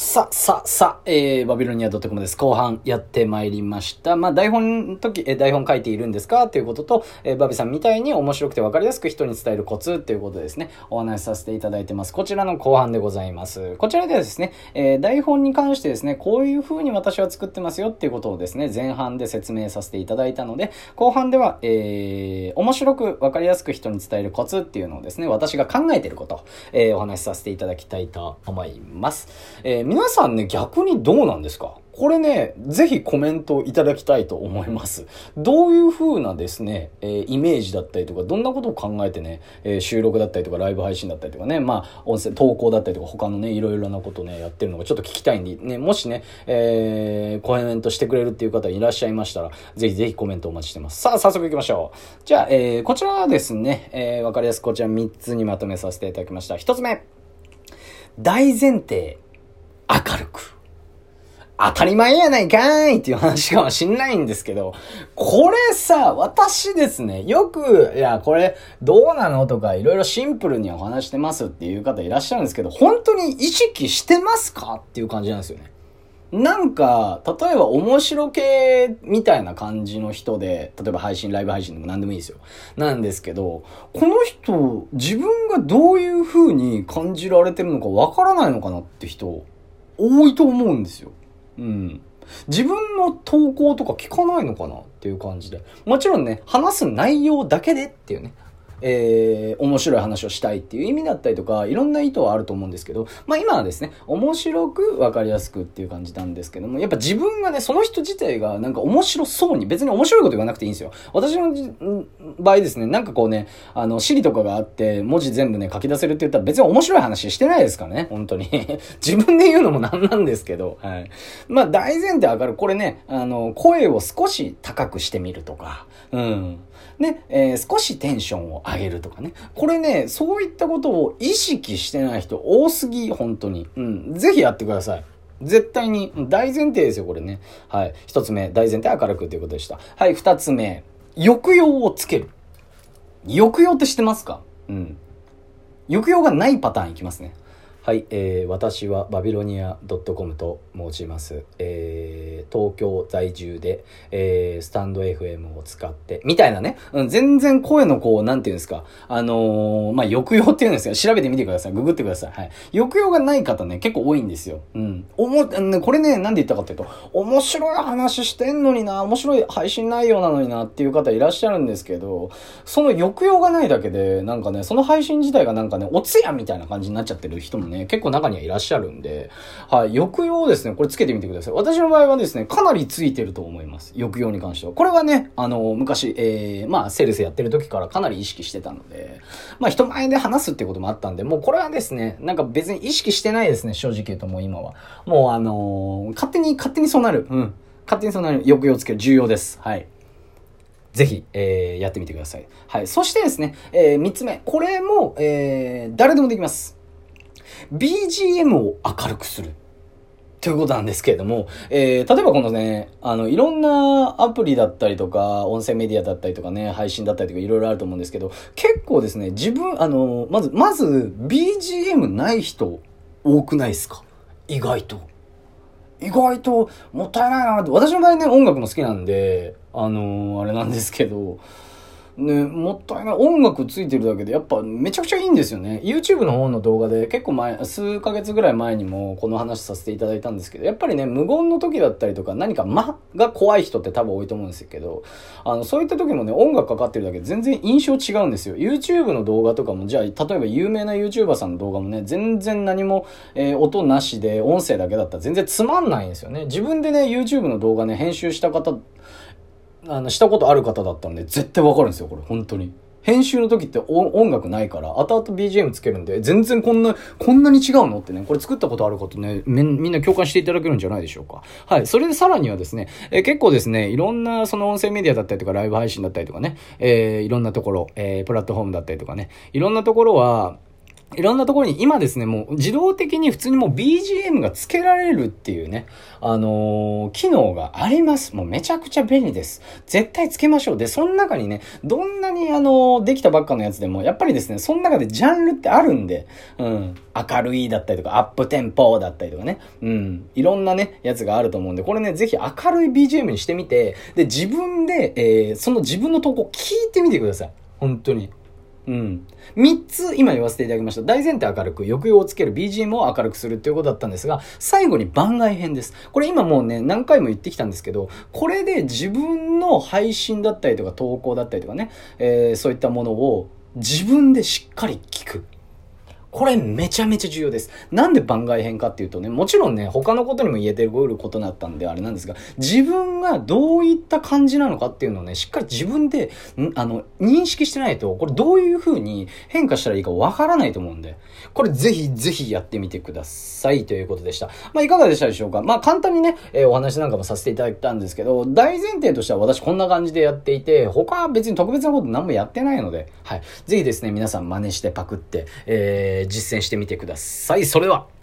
さ、さ、さ、えー、バビロニア .com です。後半やってまいりました。まあ、台本の時、えー、台本書いているんですか？っていうことと、えー、バビさんみたいに面白くて分かりやすく人に伝えるコツっていうことですね、お話しさせていただいてます。こちらの後半でございます。こちらではですね、えー、台本に関してですね、こういう風に私は作ってますよっていうことをですね、前半で説明させていただいたので、後半では、えー、面白く分かりやすく人に伝えるコツっていうのをですね、私が考えていること、えー、お話しさせていただきたいと思います。えー、皆さんね、逆にどうなんですか？これね、ぜひコメントいただきたいと思います。どういう風なですね、えー、イメージだったりとか、どんなことを考えてね、えー、収録だったりとか、ライブ配信だったりとかね、まあ、音声、投稿だったりとか、他のね、いろいろなことね、やってるのがちょっと聞きたいんで、ね、もしね、えー、コメントしてくれるっていう方いらっしゃいましたら、ぜひぜひコメントお待ちしてます。さあ、早速行きましょう。じゃあ、えー、こちらはですね、えー、わかりやすくこちら3つにまとめさせていただきました。1つ目。大前提、当たり前やないかーいっていう話かもしんないんですけど、これさ、私ですね、よく、いや、これ、どうなのとか、いろいろシンプルにお話してますっていう方いらっしゃるんですけど、本当に意識してますかっていう感じなんですよね。なんか、例えば面白系みたいな感じの人で、例えば配信、ライブ配信でも何でもいいですよ。なんですけど、この人、自分がどういう風に感じられてるのかわからないのかなって人、多いと思うんですよ。うん。自分の投稿とか聞かないのかなっていう感じで。もちろんね、話す内容だけでっていうね。えー、面白い話をしたいっていう意味だったりとか、いろんな意図はあると思うんですけど、まあ今はですね、面白くわかりやすくっていう感じなんですけども、やっぱ自分がね、その人自体がなんか面白そうに、別に面白いこと言わなくていいんですよ。私の場合ですね、なんかこうね、あの、シリとかがあって、文字全部ね、書き出せるって言ったら別に面白い話してないですからね、本当に。自分で言うのもなんなんですけど、はい。まあ大前提上がる。これね、あの、声を少し高くしてみるとか、うん。ね、えー、少しテンションを上げるとかね。これね、そういったことを意識してない人多すぎ、本当に。うん。ぜひやってください。絶対に、大前提ですよ、これね。はい。一つ目、大前提明るくということでした。はい、二つ目、抑揚をつける。抑揚って知ってますか？うん。抑揚がないパターンいきますね。はい、えー、私はバビロニア .com と申します。えー、東京在住で、えー、スタンド FM を使って、みたいなね、うん、全然声のこう、なんていうんですか、あのー、まあ、抑揚っていうんですか、調べてみてください。ググってください。はい。抑揚がない方ね、結構多いんですよ。うん。おも、これね、なんで言ったかっていうと、面白い話してんのにな、面白い配信内容なのになっていう方いらっしゃるんですけど、その抑揚がないだけで、なんかね、その配信自体がなんかね、おつやみたいな感じになっちゃってる人もね、ね、結構中にはいらっしゃるんで、はい、抑揚ですね、これつけてみてください。私の場合はですね、かなりついてると思います。抑揚に関しては。これはね、あの、昔、えー、まあ、セールスやってる時からかなり意識してたので、まあ、人前で話すってこともあったんで、もうこれはですね、なんか別に意識してないですね、正直言うともう今は。もうあのー、勝手に、勝手にそうなる。うん。勝手にそうなる。抑揚つける。重要です。はい。ぜひ、えー、やってみてください。はい。そしてですね、えー、三つ目。これも、えー、誰でもできます。BGM を明るくする。ということなんですけれども、えー、例えばこのね、あの、いろんなアプリだったりとか、音声メディアだったりとかね、配信だったりとかいろいろあると思うんですけど、結構ですね、自分、あの、まず、まず、BGM ない人多くないですか？意外と。意外ともったいないなって、私の場合ね、音楽も好きなんで、あのー、あれなんですけど、ね、もったいない。音楽ついてるだけで、やっぱめちゃくちゃいいんですよね。YouTube の方の動画で結構前、数ヶ月ぐらい前にもこの話させていただいたんですけど、やっぱりね、無言の時だったりとか、何か間が怖い人って多分多いと思うんですけど、あの、そういった時もね、音楽かかってるだけで全然印象違うんですよ。YouTube の動画とかも、じゃあ、例えば有名な YouTuber さんの動画もね、全然何も、えー、音なしで音声だけだったら全然つまんないんですよね。自分でね、YouTube の動画ね、編集した方あの、したことある方だったんで、絶対わかるんですよ、これ、本当に。編集の時って音楽ないから、後々 BGM つけるんで、全然こんな、こんなに違うのってね、これ作ったことあることね、みんな共感していただけるんじゃないでしょうか。はい。それでさらにはですね、え結構ですね、いろんなその音声メディアだったりとか、ライブ配信だったりとかね、えー、いろんなところ、えー、プラットフォームだったりとかね、いろんなところは、いろんなところに今ですね、もう自動的に普通にもう BGM が付けられるっていうね、あのー、機能があります。もうめちゃくちゃ便利です。絶対付けましょう。で、その中にね、どんなにあのー、できたばっかのやつでも、やっぱりですね、その中でジャンルってあるんで、うん、明るいだったりとか、アップテンポだったりとかね、うん、いろんなね、やつがあると思うんで、これね、ぜひ明るい BGM にしてみて、で、自分で、えー、その自分の投稿聞いてみてください。本当に。うん。3つ今言わせていただきました。大前提明るく、抑揚をつける BGM を明るくするっていうことだったんですが、最後に番外編です。これ今もうね、何回も言ってきたんですけど、これで自分の配信だったりとか投稿だったりとかね、えー、そういったものを自分でしっかり聞く。これめちゃめちゃ重要です。なんで番外編かっていうとね、もちろんね、他のことにも言えてることだったんであれなんですが、自分がどういった感じなのかっていうのをね、しっかり自分で、あの、認識してないと、これどういう風に変化したらいいかわからないと思うんで、これぜひぜひやってみてくださいということでした。まあ、いかがでしたでしょうかまあ、簡単にね、えー、お話なんかもさせていただいたんですけど、大前提としては私こんな感じでやっていて、他は別に特別なこと何もやってないので、はい。ぜひですね、皆さん真似してパクって、えー、実践してみてください。それでは。